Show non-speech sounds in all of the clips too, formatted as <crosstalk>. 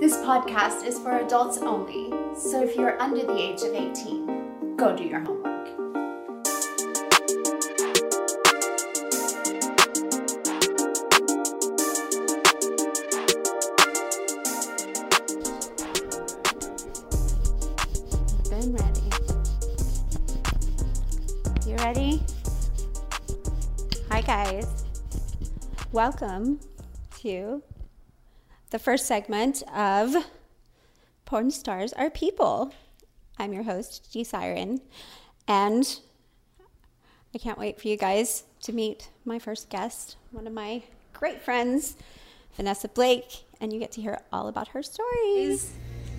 This podcast is for adults only, so if you're under the age of 18, go do your homework. Been ready. You ready? Hi, guys. Welcome to the first segment of Porn Stars Are People. I'm your host, G Siren, and I can't wait for you guys to meet my first guest, one of my great friends, Vanessa Blake, and you get to hear all about her stories.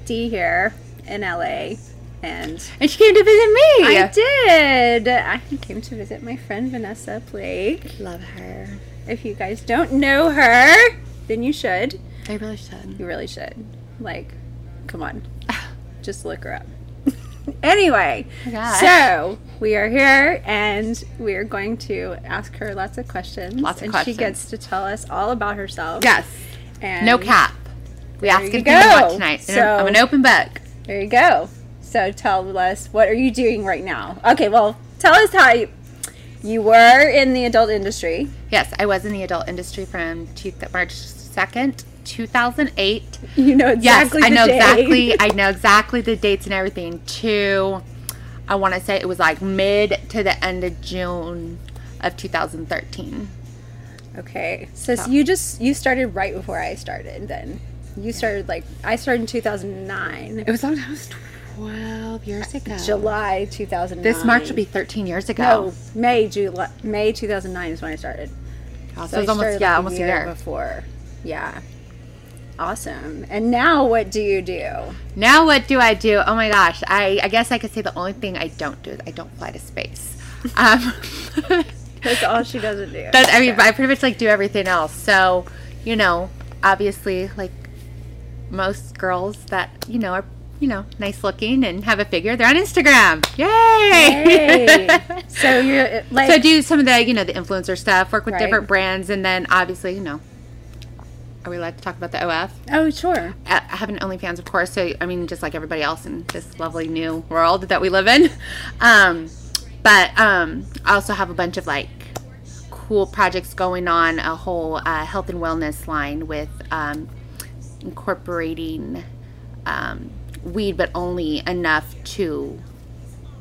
D here in LA, and And she came to visit me. I did. I came to visit my friend Vanessa Blake. love her. If you guys don't know her, then you should. I really should. You really should. Like, come on, <laughs> just look her up. <laughs> anyway, so we are here, and we are going to ask her lots of questions. Lots of and questions. she gets to tell us all about herself. Yes. And No cap. We ask you go. tonight. So- I'm an open book. There you go. So tell us, what are you doing right now? Okay, well, tell us how you you were in the adult industry. Yes, I was in the adult industry from two, March 2nd, 2008. You know exactly. yes, I know day. exactly. <laughs> I know exactly the dates and everything. To, I want to say it was like mid to the end of June of 2013. Okay, so, you just you started right before I started. Then you started like I started in 2009, It was long. That was 12 years ago. July 2009. This March will be 13 years ago. no May July May 2009 is when I started. Oh, so So it was I almost started, yeah, like, almost a year. before. Yeah. Awesome. And now what do you do? Now what do I do? Oh my gosh, I, I guess I could say the only thing I don't do is I don't fly to space. <laughs> Um, That's all she doesn't do. That's, I mean, I pretty much like do everything else. So, you know, obviously, like most girls that you know are you know nice looking and have a figure, they're on Instagram. Yay! Hey. <laughs> so you're like so do some of the you know the influencer stuff, work with Right. different brands, and then obviously you know. Are we allowed to talk about the OF? Oh, sure. I I have an OnlyFans, of course. So I mean, just like everybody else in this lovely new world that we live in. <laughs> Um, but um, I also have a bunch of like cool projects going on. A whole uh, health and wellness line with um, incorporating um, weed, but only enough to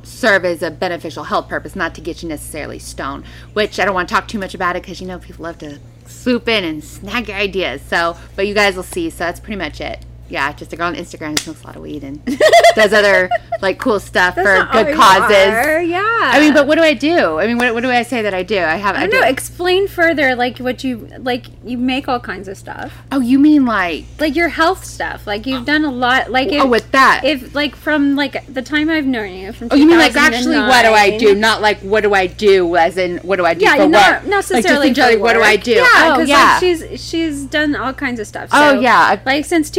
serve as a beneficial health purpose, not to get you necessarily stoned. Which I don't want to talk too much about it because you know people love to swoop in and snag your ideas. So, but you guys will see. So that's pretty much it. Yeah, just a girl on Instagram who smokes a lot of weed and <laughs> does other like cool stuff for That's all good causes. are, Yeah. I mean, but what do I do? I mean, what, what do I say that I do? I have. I don't do. know. Explain further, like what you like. You make all kinds of stuff, oh, you mean like like your health stuff. Like you've done a lot. Like oh, if, oh with that? if like from like the time I've known you from. oh, you mean like actually what do I do? Not like what do I do? As in what do I do Yeah, for not work? necessarily. Like, just for what do I do? Yeah, oh yeah. like she's she's done all kinds of stuff. Oh, yeah, I- like since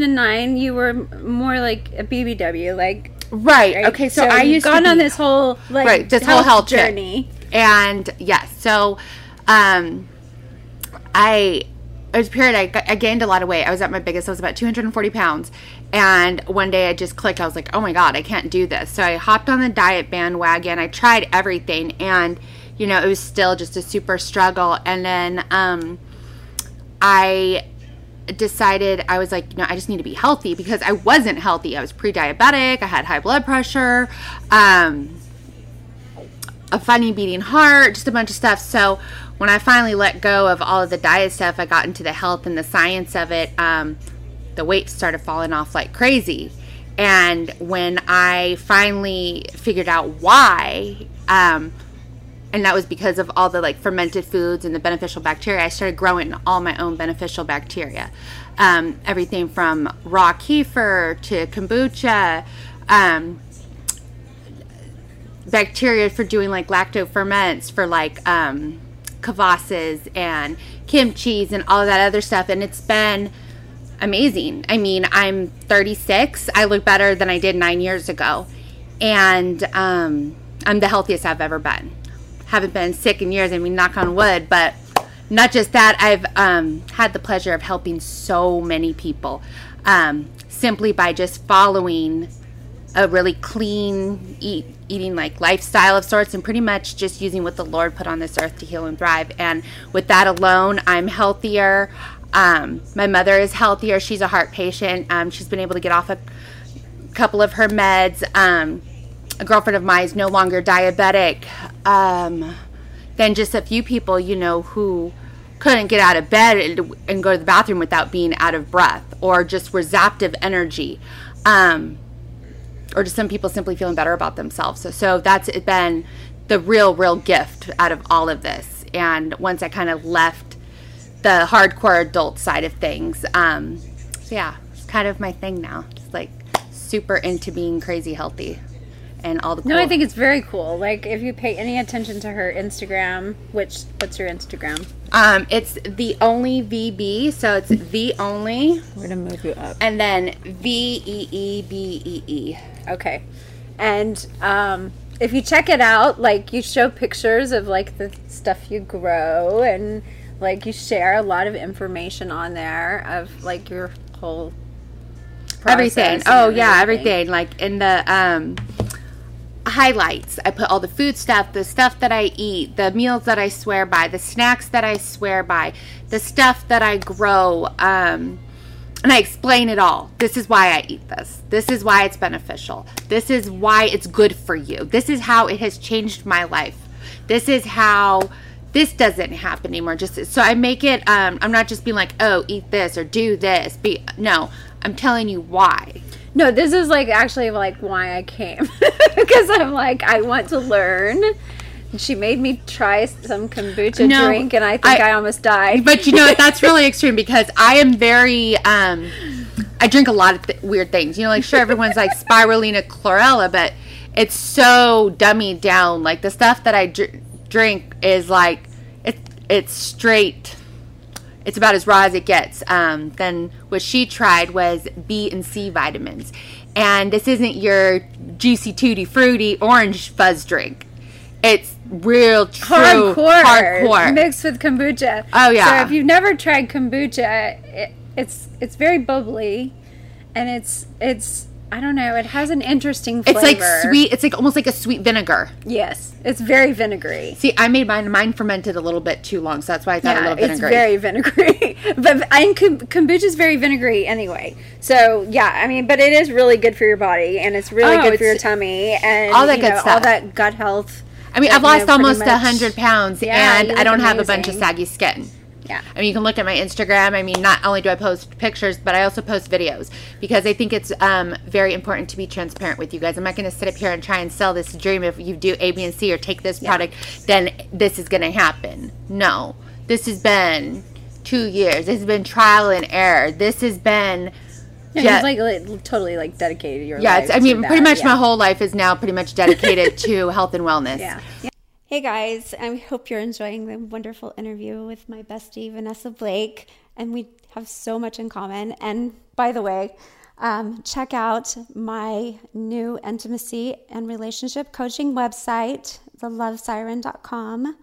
2009, you were more like a BBW, like right. right? Okay, so, I you've used gone to on this whole like Right, this whole health trip. journey. and yes so um i it was a period I, I gained a lot of weight i was at my biggest i was about 240 pounds and one day i just clicked i was like oh my god i can't do this so i hopped on the diet bandwagon i tried everything and you know it was still just a super struggle and then um i decided I was like, you know, I just need to be healthy because I wasn't healthy. I was pre-diabetic. I had high blood pressure, um, a funny beating heart, just a bunch of stuff. So when I finally let go of all of the diet stuff, I got into the health and the science of it. Um, the weight started falling off like crazy. And when I finally figured out why, um, and that was because of all the like fermented foods and the beneficial bacteria. I started growing all my own beneficial bacteria, um, everything from raw kefir to kombucha, um, bacteria for doing like lacto ferments for like um, and kimchi's and all that other stuff. And it's been amazing. I mean, I'm 36. I look better than I did nine years ago, and um, I'm the healthiest I've ever been haven't been sick in years. I mean, knock on wood, but not just that, I've um, had the pleasure of helping so many people um, simply by just following a really clean eat, eating like lifestyle of sorts and pretty much just using what the Lord put on this earth to heal and thrive. And with that alone, I'm healthier. Um, my mother is healthier. She's a heart patient. Um, she's been able to get off a couple of her meds. Um, a girlfriend of mine is no longer diabetic. Um, then just a few people, you know, who couldn't get out of bed and, and go to the bathroom without being out of breath or just resapped of energy. Um, or just some people simply feeling better about themselves. So, so that's been the real, real gift out of all of this. And once I kind of left the hardcore adult side of things, um, so yeah, it's kind of my thing now. Just like super into being crazy healthy and all the cool. No, I think it's very cool. Like if you pay any attention to her Instagram, which what's your Instagram? um, it's the only VB, so it's the only, We're gonna move you up. and then V E E B E E. Okay. And um, if you check it out, like you show pictures of like the stuff you grow and like you share a lot of information on there of like your whole everything. process and Oh yeah, everything. Like in the um highlights, I put all the food stuff, the stuff that I eat, the meals that I swear by, the snacks that I swear by, the stuff that I grow. Um and I explain it all. This is why I eat this. This is why it's beneficial. This is why it's good for you. This is how it has changed my life. This is how this doesn't happen anymore. Just so I make it. Um, I'm not just being like, oh, eat this or do this. Be no. I'm telling you why. No, this is like actually like why I came <laughs> because I'm like I want to learn. And She made me try some kombucha No, drink, and I think I, I- almost died. But you know what? That's really <laughs> extreme because I am very. Um, I drink a lot of th- weird things. You know, like sure everyone's like <laughs> spirulina chlorella, but it's so dummied down. Like the stuff that I dr- drink is like it's it's straight. It's about as raw as it gets. Um, then what she tried was B and C vitamins, and this isn't your juicy tutti fruity orange fuzz drink. It's real true hardcore, hardcore. mixed with kombucha. Oh, yeah. So if you've never tried kombucha, it, it's it's very bubbly, and it's it's I don't know. It has an interesting flavor. It's like sweet. It's like almost like a sweet vinegar. Yes, it's very vinegary. See, I made mine. Mine fermented a little bit too long, so that's why I got a little little it's very vinegary. <laughs> but I kombucha is very vinegary anyway. So yeah, I mean, but it is really good for your body, and it's really Oh, good for your tummy and all that you good know, all that gut health. I mean, I've you know, lost almost hundred pounds, Yeah, and I don't have a bunch of saggy skin. Yeah. I mean, you can look at my Instagram. I mean, not only do I post pictures, but I also post videos because I think it's um, very important to be transparent with you guys. I'm not going to sit up here and try and sell this dream. If you do A, B, and C or take this product, then this is going to happen. No, this has been two years. This has been trial and error. This has been. Yeah, like, like totally like dedicated your yeah, I mean, that, pretty much yeah. my whole life is now pretty much dedicated <laughs> to health and wellness. Yeah. Hey guys, I hope you're enjoying the wonderful interview with my bestie Vanessa Blake, and we have so much in common. And by the way, um, check out my new intimacy and relationship coaching website, thelovesiren.com.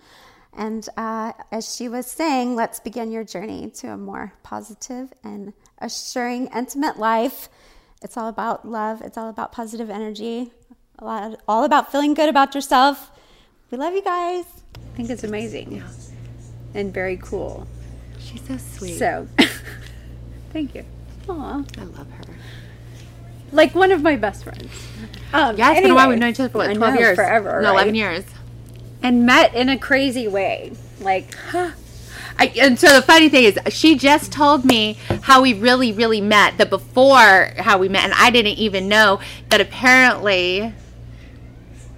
And uh, as she was saying, let's begin your journey to a more positive and assuring intimate life. It's all about love. It's all about positive energy. A lot, all about feeling good about yourself. We love you guys. I think it's amazing and very cool. She's so sweet. So, <laughs> thank you. Aw. I love her. Like one of my best friends. Um, Yeah, it's been a while. We've known each other for what, 12 know, years? forever, No, 11 years. And met in a crazy way. Like, I, and so the funny thing is, she just told me how we really, really met. The before how we met, and I didn't even know that apparently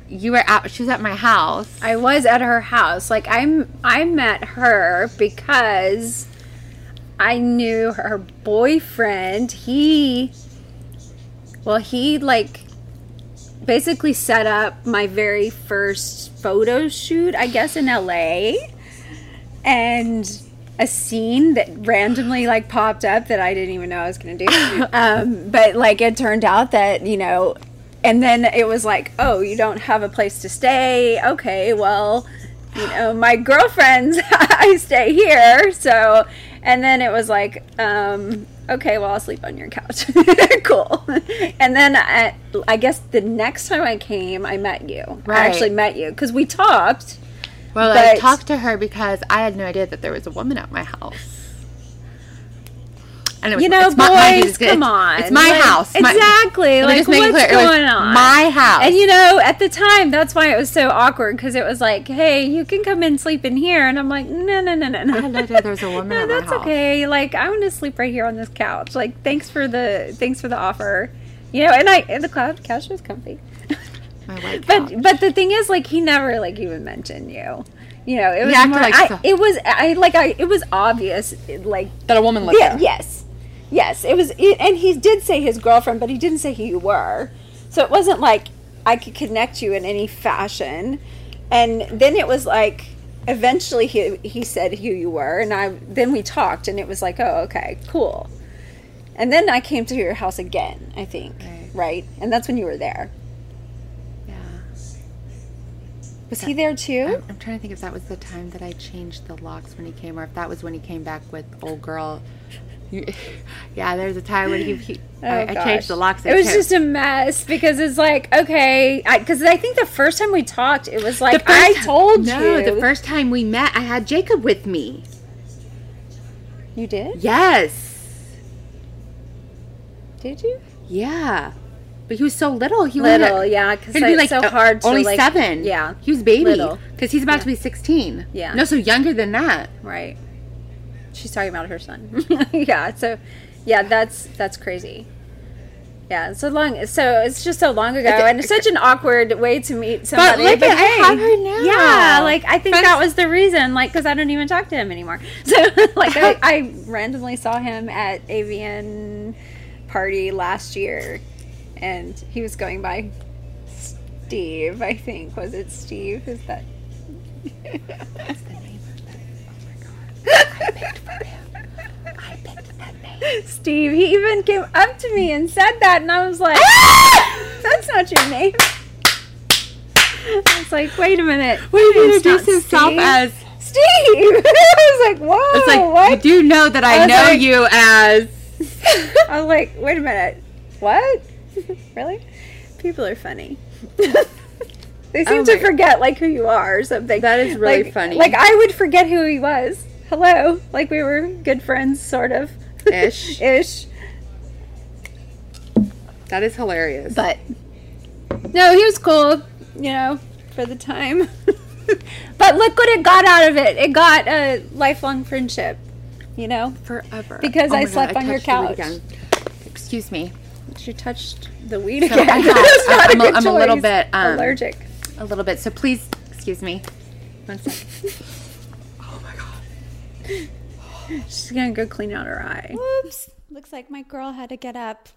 you were out. She was at my house. I was at her house. Like I'm I met her because I knew her boyfriend. He well, he like basically set up my very first photo shoot, I guess in LA. And a scene that randomly like popped up that I didn't even know I was going to do. <laughs> um, but like it turned out that, you know, and then it was like, oh, you don't have a place to stay. Okay, well, you know, my girlfriends, <laughs> I stay here. So, and then it was like, um, okay, well, I'll sleep on your couch. <laughs> cool. And then I, I guess the next time I came, I met you. Right. I actually met you because we talked. Well, I talked to her because I had no idea that there was a woman at my house. And it was, You know, my- boys, it's- come on. It's my Like, house. My- exactly. Like, just what's clear, going on? My house. And you know, at the time, that's why it was so awkward because it was like, "Hey, you can come and sleep in here," and I'm like, "No, no, no, no, no." I know that there was a <laughs> woman No, at my that's okay. Like, I want to sleep right here on this couch. Like, thanks for the thanks for the offer. You know, and I and the cloud couch was comfy. My white <laughs> couch. But but the thing is, like, he never like even mentioned you. You know, it was more, like I, so- it was I like I it was obvious like that a woman lived yeah, there. yes, yes. It was, it, and he did say his girlfriend, but he didn't say who you were. So it wasn't like I could connect you in any fashion. And then it was like, eventually he he said who you were, and I then we talked, and it was like, oh, okay, cool. And then I came to your house again, I think, Right. right? And that's when you were there. Yeah. Was he there too? I'm, I'm trying to think if that was the time that I changed the locks when he came, or if that was when he came back with old girl. <laughs> Yeah, there's a time when he, he I, I changed the Oh, locks. It was just a mess because it's like okay, because I, think the first time we talked, it was like I told no, you. the first time we met, I had Jacob with me. you did? Yes. Did you? Yeah. But he was so little. He was Little, yeah, because He'd be like so uh, hard to only like, seven. Yeah, he was baby because he's about to be sixteen. Yeah. no, so younger than that. right. She's talking about her son. <laughs> yeah, so yeah, that's that's crazy. Yeah, so long. So it's just so long ago, and it's such an awkward way to meet somebody. But look at- I have her now. Yeah, like I think Friends- that was the reason. Like, because I don't even talk to him anymore. <laughs> So, like, I, I randomly saw him at AVN party last year, and he was going by Steve. I think was it Steve? Is that? <laughs> That's the name of that. Oh! I picked for him. I picked that name. Steve. He even came up to me and said that, and I was like, ah! "That's not your name." I was like, "Wait a minute." What did he It's introduce himself as? Steve. <laughs> I was like, "Whoa, It's like what?" you do know that I, I know like- you as. <laughs> I was like, "Wait a minute, what? <laughs> really?" People are funny. they oh seem Oh to forget like who you are or something. That is really Like- funny. Like I would forget who he was. Hello, like we were good friends, sort of. Ish. <laughs> Ish. That is hilarious. But no, he was cool, you know, for the time. <laughs> but look what it got out of it. It got a lifelong friendship, you know. forever. Because I my God, slept on your the weed couch. Excuse me. She touched the weed So again. I <laughs> have- I'm a- I'm a little bit, um, allergic. A little bit. So please, excuse me. One second. My god. She's gonna go clean out her eye. Whoops. Looks like my girl had to get up.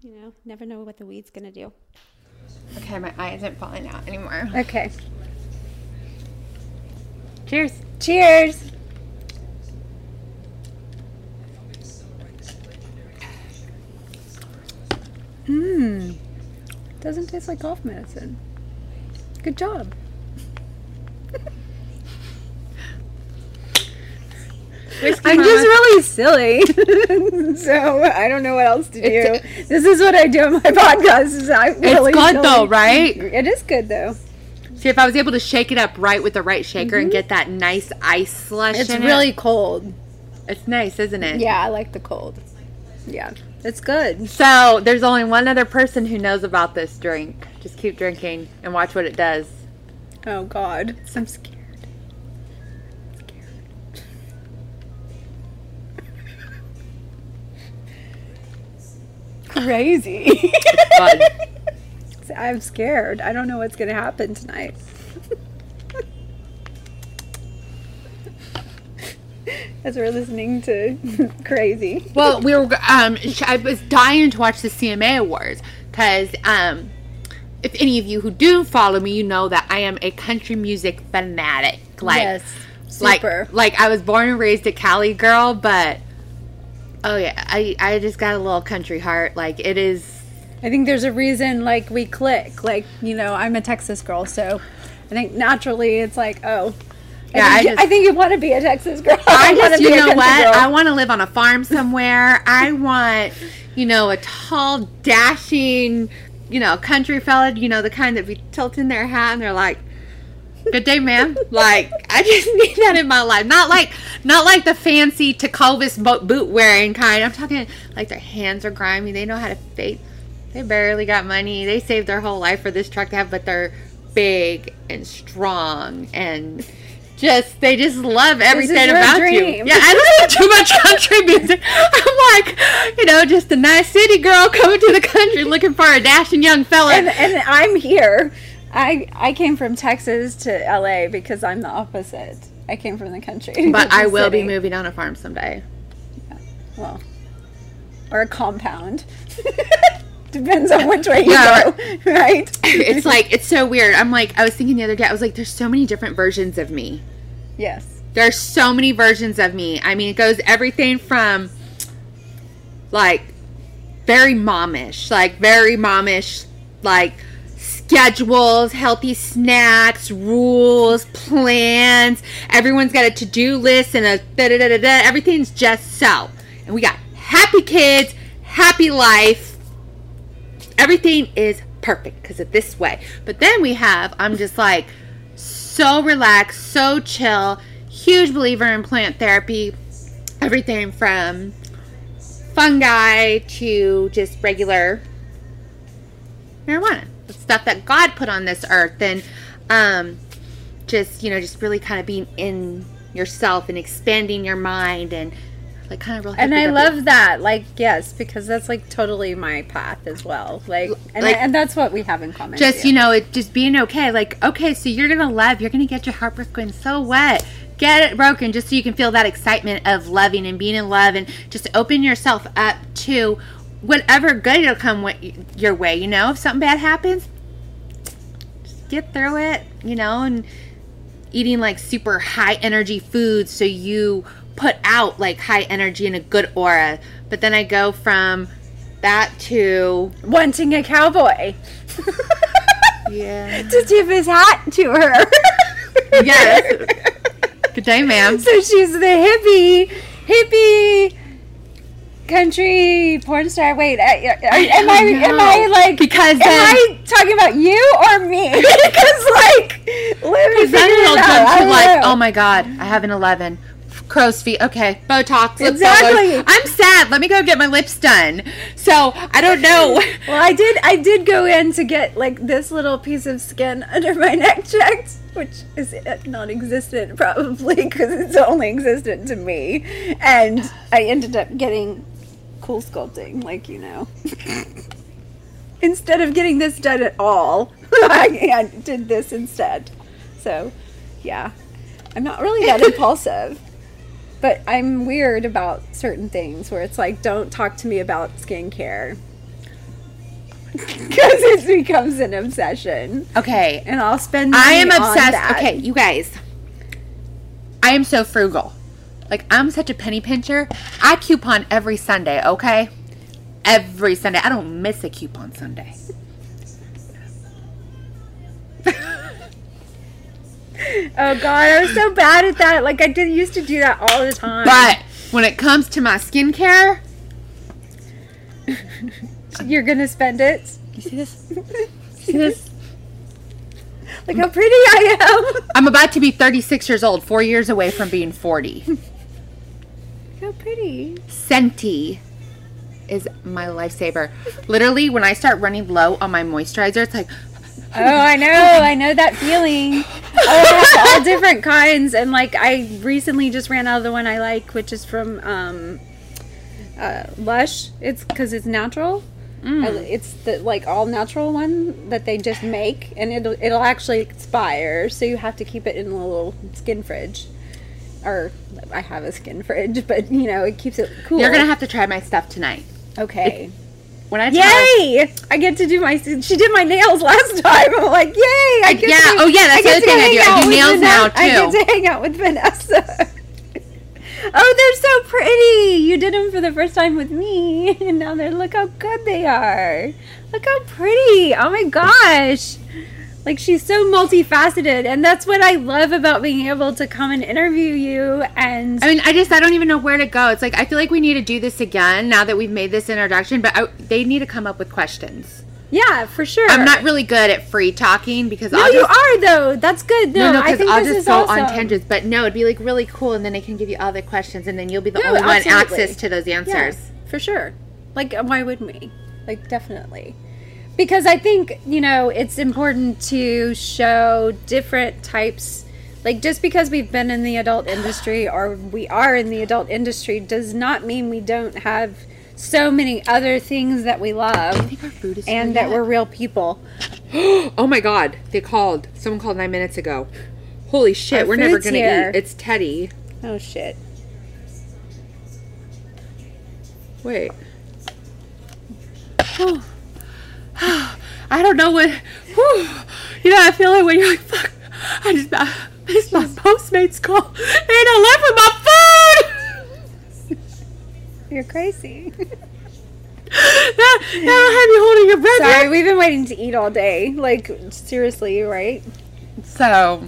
You know, never know what the weed's gonna do. Okay, my eye isn't falling out anymore. Okay. Cheers. Cheers. Mmm. Doesn't taste like cough medicine. Good job. I'm just really silly. <laughs> so I don't know what else to do. It's- this is what I do on my <laughs> podcast. Is I'm really it's good silly. though, right? It is good though. See, if I was able to shake it up right with the right shaker and mm-hmm. get that nice ice slush It's in it, really cold. it's nice, isn't it? Yeah, I like the cold. Yeah, it's good. So there's only one other person who knows about this drink. Just keep drinking and watch what it does. Oh God, I'm scared. Crazy. <laughs> I'm scared. I don't know what's gonna happen tonight. <laughs> As we're listening to <laughs> crazy. Well, we were. Um, I was dying to watch the CMA Awards because, um, if any of you who do follow me, you know that I am a country music fanatic. Like, yes, like, super. like I was born and raised a Cali girl, but oh yeah, I I just got a little country heart. Like it is. I think there's a reason like we click. Like, you know, I'm a Texas girl, so I think naturally it's like, oh, Yeah, I I think, just- I think you want to be a Texas girl. I <laughs> just, you know what? girl. I want to live on a farm somewhere. I want, you know, a tall, dashing, you know, country fella, you know, the kind that be tilting their hat and they're like, "Good day, ma'am." like, I just <laughs> need that in my life. Not like, not like the fancy bo- boot wearing kind. I'm talking like their hands are grimy. They know how to fake. They barely got money. They saved their whole life for this truck to have, but they're big and strong and just they just love everything about dream. you. Yeah, I listen to too much country <laughs> music. I'm like, you know, just a nice city girl coming to the country looking for a dashing young fella. and and I'm here. I I came from Texas to LA because I'm the opposite. I came from the country. but <laughs> I will be moving on a farm someday. Well, or a compound. <laughs> Depends on which way you Yeah, go, <laughs> right? It's like it's so weird. I'm like, I was thinking the other day, I was like, there's so many different versions of me. yes. There's so many versions of me. I mean, it goes everything from like very momish, like very momish, like schedules, healthy snacks, rules, plans. Everyone's got a to do list and a da da da da. Everything's just so. And we got happy kids, happy life. Everything is perfect because of this way. But then we have, I'm just like, so relaxed, so chill, huge believer in plant therapy. Everything from fungi to just regular marijuana, stuff that God put on this earth, and um, just you know, just really kind of being in yourself and expanding your mind and like kind of real. And I love that. Like, yes, because that's like totally my path as well. Like, and, Like- and that's what we have in common. just too. you know it just being okay like okay so you're gonna love you're gonna get your heart broken so what get it broken just so you can feel that excitement of loving and being in love and just open yourself up to whatever good it'll come your way you know if something bad happens just get through it you know and eating like super high energy foods so you put out like high energy and a good aura but then i go from that to wanting a cowboy <laughs> yeah to tip his hat to her. Yes. <laughs> Good day, ma'am. So she's the hippie, hippie country porn star. Wait, I, I, am I am I like because am then- I talking about you or me? <laughs> because like Because then it'll it come to like, know. oh my god, I have an eleven. Crow's feet. Okay, Botox. Exactly. I'm sad. Let me go get my lips done. So I don't know. <laughs> Well, I did. I did go in to get like this little piece of skin <laughs> under my neck checked, which is non-existent probably because it's only existent to me. And I ended up getting cool sculpting, like you know. <laughs> instead of getting this done at all, <laughs> I, did this instead. So, yeah, I'm not really that <laughs> impulsive. But I'm weird about certain things where it's like, don't talk to me about skincare. Because it becomes an obsession. Okay, And I'll spend I am obsessed. Okay, you guys. I am so frugal. Like I'm such a penny pincher. I coupon every Sunday. Okay, every Sunday. I don't miss a coupon Sunday. <laughs> Oh god, I was so bad at that. Like I did used to do that all the time. But when it comes to my skincare, <laughs> you're gonna spend it. you see this? <laughs> See this? Look how pretty I am. I'm about to be 36 years old, four years away from being 40. How pretty. Senti is my lifesaver. Literally, when I start running low on my moisturizer, it's like, Oh, I know. I know that feeling. Oh, I have all different kinds, and like I recently just ran out of the one I like, which is from um, uh, Lush. It's because it's natural. I- It's the like all natural one that they just make, and it'll it'll actually expire, so you have to keep it in a little skin fridge. Or I have a skin fridge, <laughs> but you know it keeps it cool. you're gonna have to try my stuff tonight. okay. When I try, Yay! I get to do my. She did my nails <laughs> last time. I'm like, yay! I get yeah, to, oh, yeah, that's I the other thing I do. I do nails now, Vanessa- I get to hang out with Vanessa. <laughs> oh, they're so pretty! You did them for the first time with me, and now they're look how good they are. Look how pretty! Oh my gosh! Like she's so multifaceted, and that's what I love about being able to come and interview you. And I mean, I just I don't even know where to go. It's like I feel like we need to do this again now that we've made this introduction, but I, they need to come up with questions. yeah, for sure. I'm not really good at free talking because No, I'll you are though. That's good. No, no, no, I because think I'll just is go awesome. on tangents. But no, it'd be like really cool, and then they can give you all the questions, and then you'll be the No, only one access to those answers. For sure. Like, why wouldn't we? Like, definitely. Because I think, you know, it's important to show different types. Like, just because we've been in the adult industry or we are in the adult industry does not mean we don't have so many other things that we love I think our food is and that yet. we're real people. <gasps> Oh my god, they called. Someone called nine minutes ago. Holy shit, Our we're never gonna here. eat. It's Teddy. Oh, shit. Wait. <sighs> I don't know what. Whew, you know, I feel like when you're like, fuck, I just I missed my Postmates call and I left with my food. <laughs> You're crazy. <laughs> that, that'll have you holding your breath. Sorry, we've been waiting to eat all day. Like, seriously, right? So,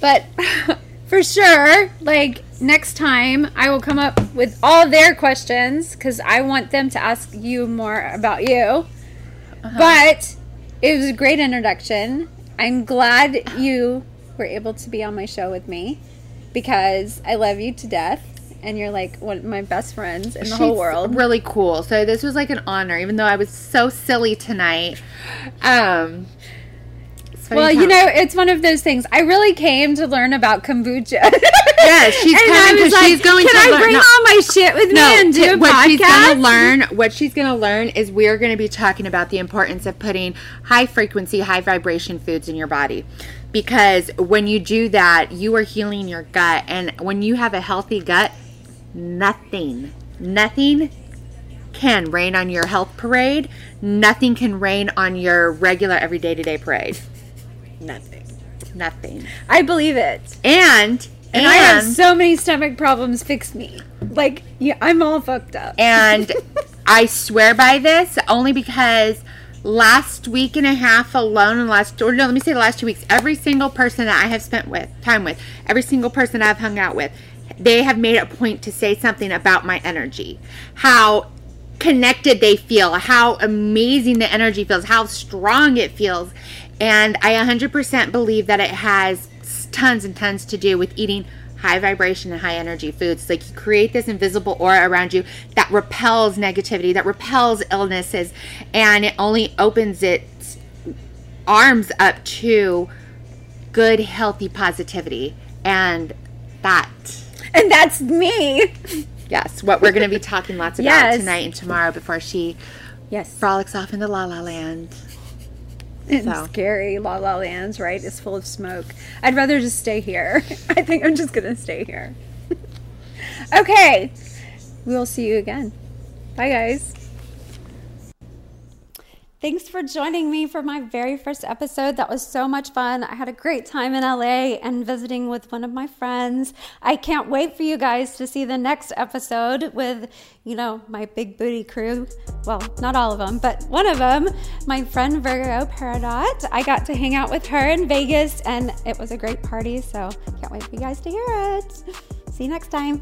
But <laughs> for sure, like next time, I will come up with all their questions because I want them to ask you more about you. But it was a great introduction. I'm glad you were able to be on my show with me because I love you to death. And you're like one of my best friends in the whole world. Really cool. So this was like an honor, even though I was so silly tonight. Um. Well, you know, it's one of those things. I really came to learn about kombucha. <laughs> Yes, she's coming was 'cause she's going Can to I learn- bring no. all my shit with me and do what podcast? she's gonna learn, what she's gonna learn is we are gonna be talking about the importance of putting high frequency, high vibration foods in your body. Because when you do that, you are healing your gut, and when you have a healthy gut, nothing, nothing can rain on your health parade. Nothing can rain on your regular everyday to day parade. Nothing. Nothing. I believe it. And And, I have so many stomach problems. Fix me. Like, yeah, I'm all fucked up. And <laughs> I swear by this only because last week and a half alone, and last or no, let me say the last two weeks, every single person that I have spent with time with, every single person I've hung out with, they have made a point to say something about my energy. How connected they feel, how amazing the energy feels, how strong it feels. And I 100% believe that it has tons and tons to do with eating high vibration and high energy foods. Like you create this invisible aura around you that repels negativity, that repels illnesses, and it only opens its arms up to good, healthy positivity. And that And that's me. Yes, what we're going to be talking lots about <laughs> Yes. tonight and tomorrow before she Yes. frolics off into La La Land. It's <laughs> So. scary. La La Land's right. It's full of smoke. I'd rather just stay here. <laughs> I think I'm just gonna stay here. <laughs> okay. We'll see you again. Bye, guys. Thanks for joining me for my very first episode. That was so much fun. I had a great time in LA and visiting with one of my friends. I can't wait for you guys to see the next episode with, you know, my big booty crew. Well, not all of them, but one of them, my friend Virgo Peridot. I got to hang out with her in Vegas and it was a great party. So can't wait for you guys to hear it. See you next time.